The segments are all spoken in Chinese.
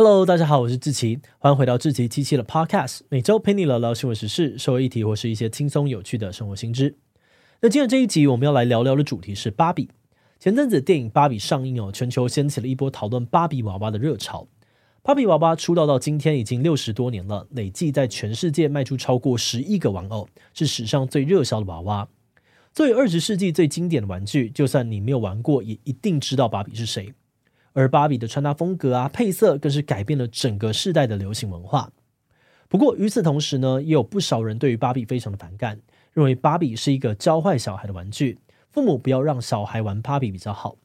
Hello，大家好，我是志奇，欢迎回到志奇七七的 Podcast，每周陪你聊聊新闻时事、社会议题或是一些轻松有趣的生活新知。那今天这一集我们要来聊聊的主题是芭比。前阵子电影《芭比》上映哦，全球掀起了一波讨论芭比娃娃的热潮。芭比娃娃出道到今天已经六十多年了，累计在全世界卖出超过十亿个玩偶，是史上最热销的娃娃。作为二十世纪最经典的玩具，就算你没有玩过，也一定知道芭比是谁。而芭比的穿搭风格啊、配色，更是改变了整个世代的流行文化。不过与此同时呢，也有不少人对于芭比非常的反感，认为芭比是一个教坏小孩的玩具，父母不要让小孩玩芭比比较好。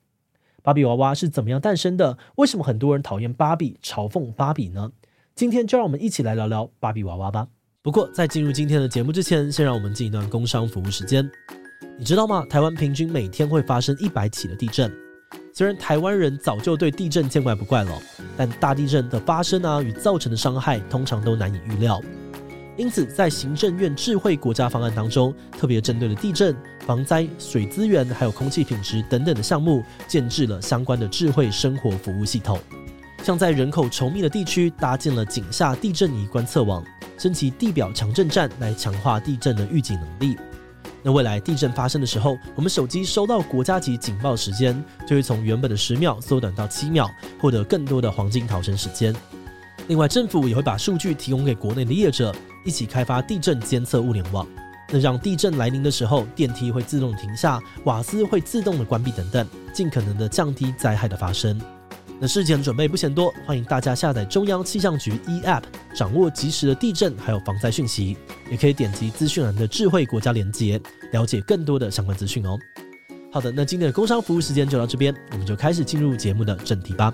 芭比娃娃是怎么样诞生的？为什么很多人讨厌芭比、嘲讽芭比呢？今天就让我们一起来聊聊芭比娃娃吧。不过在进入今天的节目之前，先让我们进一段工商服务时间。你知道吗？台湾平均每天会发生一百起的地震。虽然台湾人早就对地震见怪不怪了，但大地震的发生啊与造成的伤害通常都难以预料。因此，在行政院智慧国家方案当中，特别针对了地震、防灾、水资源还有空气品质等等的项目，建置了相关的智慧生活服务系统。像在人口稠密的地区，搭建了井下地震仪观测网，升级地表强震站来强化地震的预警能力。那未来地震发生的时候，我们手机收到国家级警报时间，就会从原本的十秒缩短到七秒，获得更多的黄金逃生时间。另外，政府也会把数据提供给国内的业者，一起开发地震监测物联网，那让地震来临的时候，电梯会自动停下，瓦斯会自动的关闭等等，尽可能的降低灾害的发生。那事前准备不嫌多，欢迎大家下载中央气象局 eApp，掌握及时的地震还有防灾讯息。也可以点击资讯栏的智慧国家连接，了解更多的相关资讯哦。好的，那今天的工商服务时间就到这边，我们就开始进入节目的正题吧。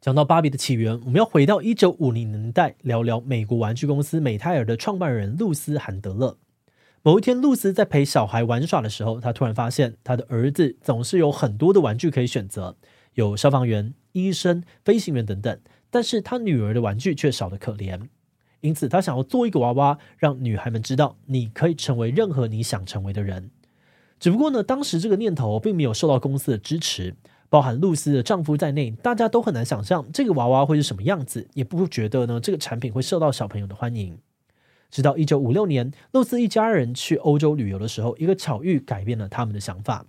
讲到芭比的起源，我们要回到一九五零年代，聊聊美国玩具公司美泰尔的创办人露丝·韩德勒。某一天，露丝在陪小孩玩耍的时候，她突然发现，她的儿子总是有很多的玩具可以选择，有消防员、医生、飞行员等等，但是她女儿的玩具却少得可怜。因此，她想要做一个娃娃，让女孩们知道，你可以成为任何你想成为的人。只不过呢，当时这个念头并没有受到公司的支持。包含露丝的丈夫在内，大家都很难想象这个娃娃会是什么样子，也不觉得呢这个产品会受到小朋友的欢迎。直到一九五六年，露丝一家人去欧洲旅游的时候，一个巧遇改变了他们的想法。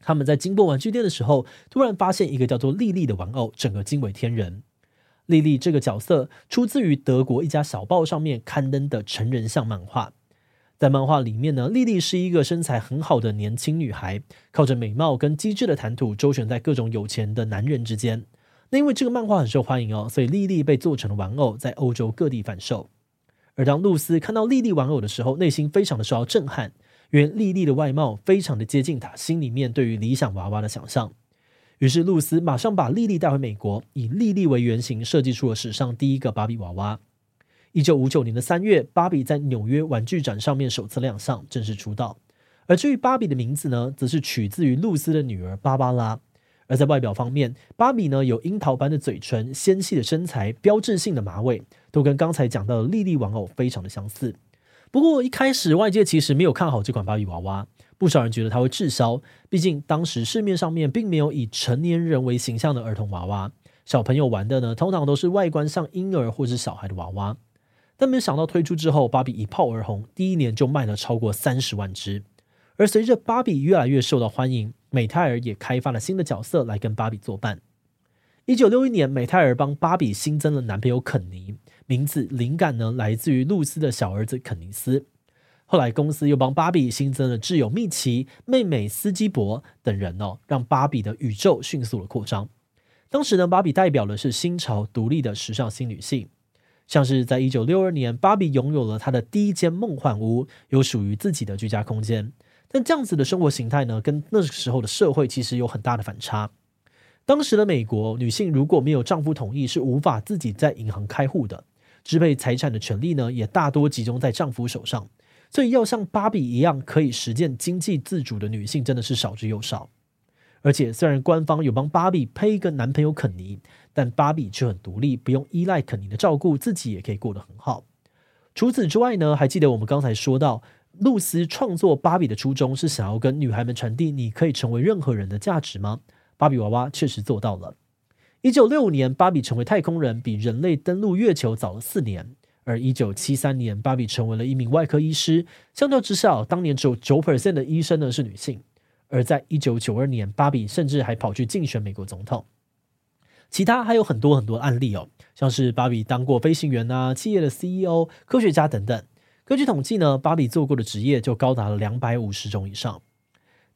他们在经过玩具店的时候，突然发现一个叫做莉莉的玩偶，整个惊为天人。莉莉这个角色出自于德国一家小报上面刊登的成人像漫画。在漫画里面呢，莉莉是一个身材很好的年轻女孩，靠着美貌跟机智的谈吐周旋在各种有钱的男人之间。那因为这个漫画很受欢迎哦，所以莉莉被做成了玩偶，在欧洲各地贩售。而当露丝看到莉莉玩偶的时候，内心非常的受到震撼，因为莉莉的外貌非常的接近她心里面对于理想娃娃的想象。于是露丝马上把莉莉带回美国，以莉莉为原型设计出了史上第一个芭比娃娃。一九五九年的三月，芭比在纽约玩具展上面首次亮相，正式出道。而至于芭比的名字呢，则是取自于露丝的女儿芭芭拉。而在外表方面，芭比呢有樱桃般的嘴唇、纤细的身材、标志性的马尾，都跟刚才讲到的莉莉玩偶非常的相似。不过一开始外界其实没有看好这款芭比娃娃，不少人觉得它会滞销，毕竟当时市面上面并没有以成年人为形象的儿童娃娃，小朋友玩的呢通常都是外观像婴儿或是小孩的娃娃。但没想到推出之后，芭比一炮而红，第一年就卖了超过三十万只。而随着芭比越来越受到欢迎，美泰尔也开发了新的角色来跟芭比作伴。一九六一年，美泰尔帮芭比新增了男朋友肯尼，名字灵感呢来自于露丝的小儿子肯尼斯。后来公司又帮芭比新增了挚友蜜奇、妹妹斯基伯等人哦，让芭比的宇宙迅速的扩张。当时呢，芭比代表的是新潮独立的时尚新女性。像是在一九六二年，芭比拥有了她的第一间梦幻屋，有属于自己的居家空间。但这样子的生活形态呢，跟那时候的社会其实有很大的反差。当时的美国女性如果没有丈夫同意，是无法自己在银行开户的，支配财产的权利呢，也大多集中在丈夫手上。所以要像芭比一样可以实践经济自主的女性，真的是少之又少。而且，虽然官方有帮芭比配一个男朋友肯尼，但芭比却很独立，不用依赖肯尼的照顾，自己也可以过得很好。除此之外呢，还记得我们刚才说到，露丝创作芭比的初衷是想要跟女孩们传递你可以成为任何人的价值吗？芭比娃娃确实做到了。一九六五年，芭比成为太空人，比人类登陆月球早了四年。而一九七三年，芭比成为了一名外科医师。相较之下，当年只有九 percent 的医生呢是女性。而在一九九二年，芭比甚至还跑去竞选美国总统。其他还有很多很多案例哦，像是芭比当过飞行员啊、企业的 CEO、科学家等等。根据统计呢，芭比做过的职业就高达了两百五十种以上。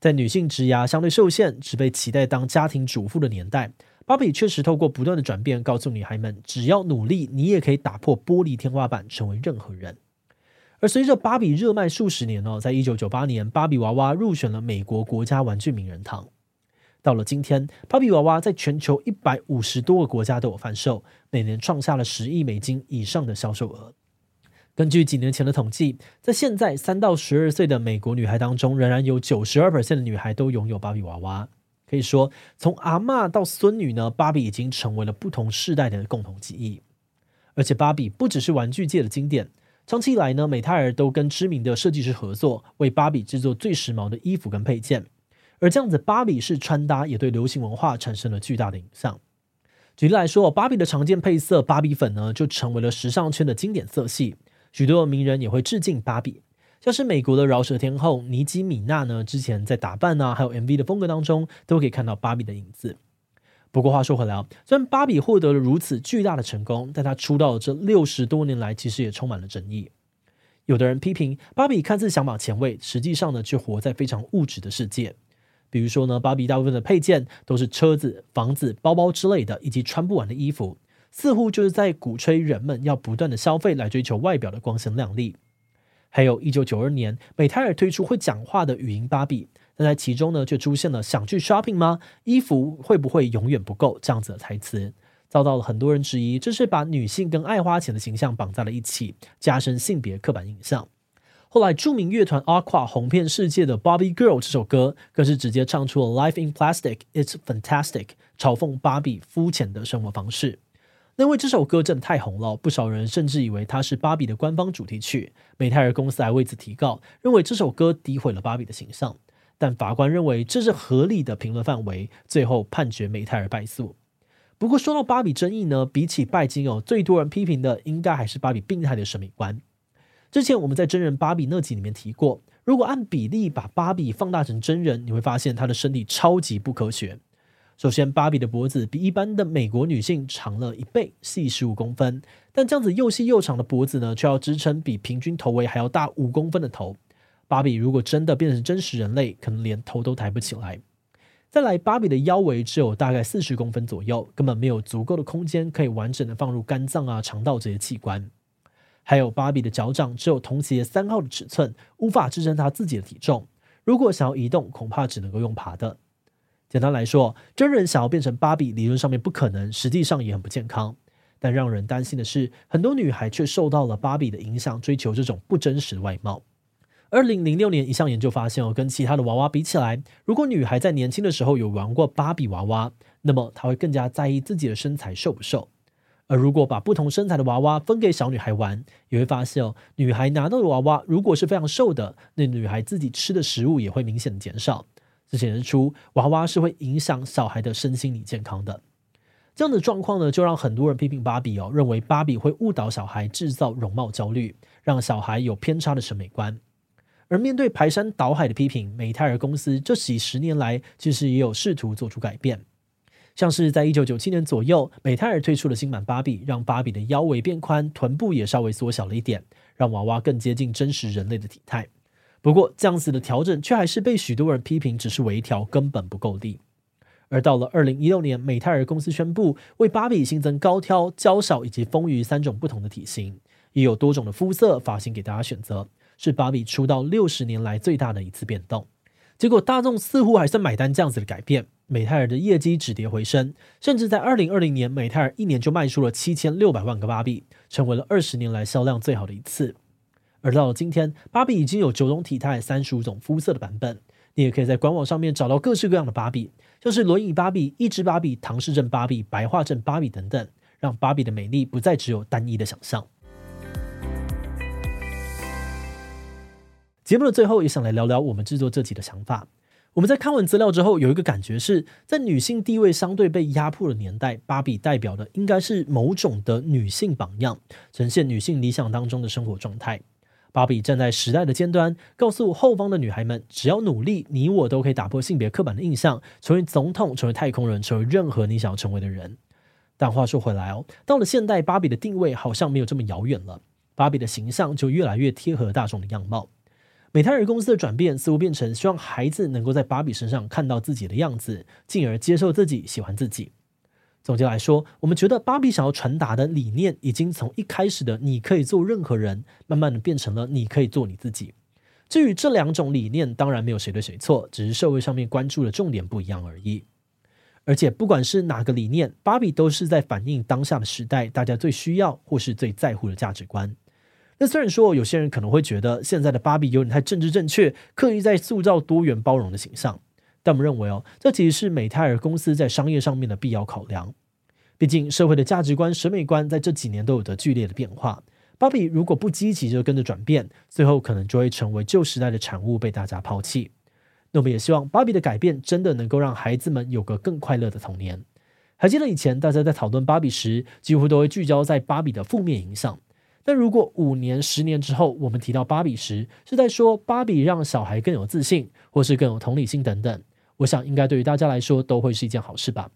在女性职涯相对受限，只被期待当家庭主妇的年代。芭比确实透过不断的转变，告诉女孩们，只要努力，你也可以打破玻璃天花板，成为任何人。而随着芭比热卖数十年哦，在一九九八年，芭比娃娃入选了美国国家玩具名人堂。到了今天，芭比娃娃在全球一百五十多个国家都有贩售，每年创下了十亿美金以上的销售额。根据几年前的统计，在现在三到十二岁的美国女孩当中，仍然有九十二 percent 的女孩都拥有芭比娃娃。可以说，从阿嬷到孙女呢，芭比已经成为了不同世代的共同记忆。而且，芭比不只是玩具界的经典，长期以来呢，美泰尔都跟知名的设计师合作，为芭比制作最时髦的衣服跟配件。而这样子，芭比式穿搭也对流行文化产生了巨大的影响。举例来说，芭比的常见配色芭比粉呢，就成为了时尚圈的经典色系，许多名人也会致敬芭比。像是美国的饶舌天后妮基米娜呢，之前在打扮啊，还有 MV 的风格当中，都可以看到芭比的影子。不过话说回来啊，虽然芭比获得了如此巨大的成功，但她出道这六十多年来，其实也充满了争议。有的人批评芭比看似想法前卫，实际上呢，却活在非常物质的世界。比如说呢，芭比大部分的配件都是车子、房子、包包之类的，以及穿不完的衣服，似乎就是在鼓吹人们要不断的消费来追求外表的光鲜亮丽。还有一九九二年，美泰尔推出会讲话的语音芭比，但在其中呢，却出现了“想去 shopping 吗？衣服会不会永远不够？”这样子的台词，遭到了很多人质疑，这是把女性跟爱花钱的形象绑在了一起，加深性别刻板印象。后来，著名乐团 Aqua 红遍世界的《Barbie Girl》这首歌，更是直接唱出了 “Life in Plastic, It's Fantastic”，嘲讽芭比肤浅的生活方式。因为这首歌真的太红了，不少人甚至以为它是芭比的官方主题曲。美泰尔公司还为此提告，认为这首歌诋毁了芭比的形象。但法官认为这是合理的评论范围，最后判决美泰尔败诉。不过说到芭比争议呢，比起拜金哦，最多人批评的应该还是芭比病态的审美观。之前我们在真人芭比那集里面提过，如果按比例把芭比放大成真人，你会发现她的身体超级不科学。首先，芭比的脖子比一般的美国女性长了一倍，细十五公分。但这样子又细又长的脖子呢，却要支撑比平均头围还要大五公分的头。芭比如果真的变成真实人类，可能连头都抬不起来。再来，芭比的腰围只有大概四十公分左右，根本没有足够的空间可以完整的放入肝脏啊、肠道这些器官。还有，芭比的脚掌只有童鞋三号的尺寸，无法支撑她自己的体重。如果想要移动，恐怕只能够用爬的。简单来说，真人想要变成芭比，理论上面不可能，实际上也很不健康。但让人担心的是，很多女孩却受到了芭比的影响，追求这种不真实的外貌。二零零六年，一项研究发现哦，跟其他的娃娃比起来，如果女孩在年轻的时候有玩过芭比娃娃，那么她会更加在意自己的身材瘦不瘦。而如果把不同身材的娃娃分给小女孩玩，也会发现哦，女孩拿到的娃娃如果是非常瘦的，那女孩自己吃的食物也会明显的减少。这显示出娃娃是会影响小孩的身心理健康的。这样的状况呢，就让很多人批评芭比哦，认为芭比会误导小孩，制造容貌焦虑，让小孩有偏差的审美观。而面对排山倒海的批评，美泰尔公司这几十年来其实也有试图做出改变，像是在一九九七年左右，美泰尔推出了新版芭比，让芭比的腰围变宽，臀部也稍微缩小了一点，让娃娃更接近真实人类的体态。不过，这样子的调整却还是被许多人批评，只是微调，根本不够力。而到了二零一六年，美泰尔公司宣布为芭比新增高挑、娇小以及丰腴三种不同的体型，也有多种的肤色、发型给大家选择，是芭比出道六十年来最大的一次变动。结果大众似乎还算买单这样子的改变，美泰尔的业绩止跌回升，甚至在二零二零年，美泰尔一年就卖出了七千六百万个芭比，成为了二十年来销量最好的一次。而到了今天，芭比已经有九种体态、三十五种肤色的版本。你也可以在官网上面找到各式各样的芭比，像是轮椅芭比、一只芭比、唐氏症芭比、白化症芭比等等，让芭比的美丽不再只有单一的想象。节目的最后，也想来聊聊我们制作这集的想法。我们在看完资料之后，有一个感觉是在女性地位相对被压迫的年代，芭比代表的应该是某种的女性榜样，呈现女性理想当中的生活状态。芭比站在时代的尖端，告诉后方的女孩们：只要努力，你我都可以打破性别刻板的印象，成为总统，成为太空人，成为任何你想要成为的人。但话说回来哦，到了现代，芭比的定位好像没有这么遥远了，芭比的形象就越来越贴合大众的样貌。美泰尔公司的转变似乎变成希望孩子能够在芭比身上看到自己的样子，进而接受自己，喜欢自己。总结来说，我们觉得芭比想要传达的理念，已经从一开始的“你可以做任何人”，慢慢的变成了“你可以做你自己”。至于这两种理念，当然没有谁对谁错，只是社会上面关注的重点不一样而已。而且不管是哪个理念，芭比都是在反映当下的时代，大家最需要或是最在乎的价值观。那虽然说有些人可能会觉得现在的芭比有点太政治正确，刻意在塑造多元包容的形象，但我们认为哦，这其实是美泰尔公司在商业上面的必要考量。毕竟社会的价值观、审美观在这几年都有着剧烈的变化，芭比如果不积极就跟着转变，最后可能就会成为旧时代的产物，被大家抛弃。那我们也希望芭比的改变真的能够让孩子们有个更快乐的童年。还记得以前大家在讨论芭比时，几乎都会聚焦在芭比的负面影响。但如果五年、十年之后，我们提到芭比时，是在说芭比让小孩更有自信，或是更有同理心等等，我想应该对于大家来说都会是一件好事吧。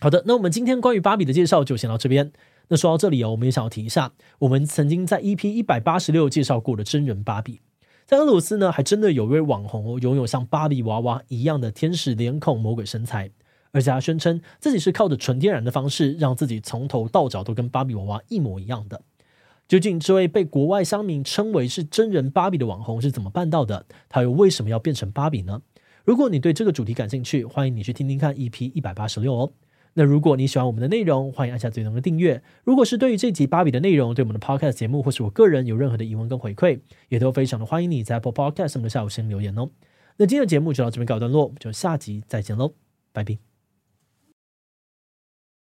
好的，那我们今天关于芭比的介绍就先到这边。那说到这里哦，我们也想要提一下，我们曾经在 EP 一百八十六介绍过的真人芭比，在俄罗斯呢，还真的有一位网红哦，拥有像芭比娃娃一样的天使脸孔、魔鬼身材，而且他宣称自己是靠着纯天然的方式，让自己从头到脚都跟芭比娃娃一模一样的。究竟这位被国外乡民称为是真人芭比的网红是怎么办到的？他又为什么要变成芭比呢？如果你对这个主题感兴趣，欢迎你去听听看 EP 一百八十六哦。那如果你喜欢我们的内容，欢迎按下最终的订阅。如果是对于这集芭比的内容，对我们的 Podcast 节目或是我个人有任何的疑问跟回馈，也都非常的欢迎你在 Apple Podcast 上面的下午先留言哦。那今天的节目就到这边告一段落，我们就下集再见喽，拜拜。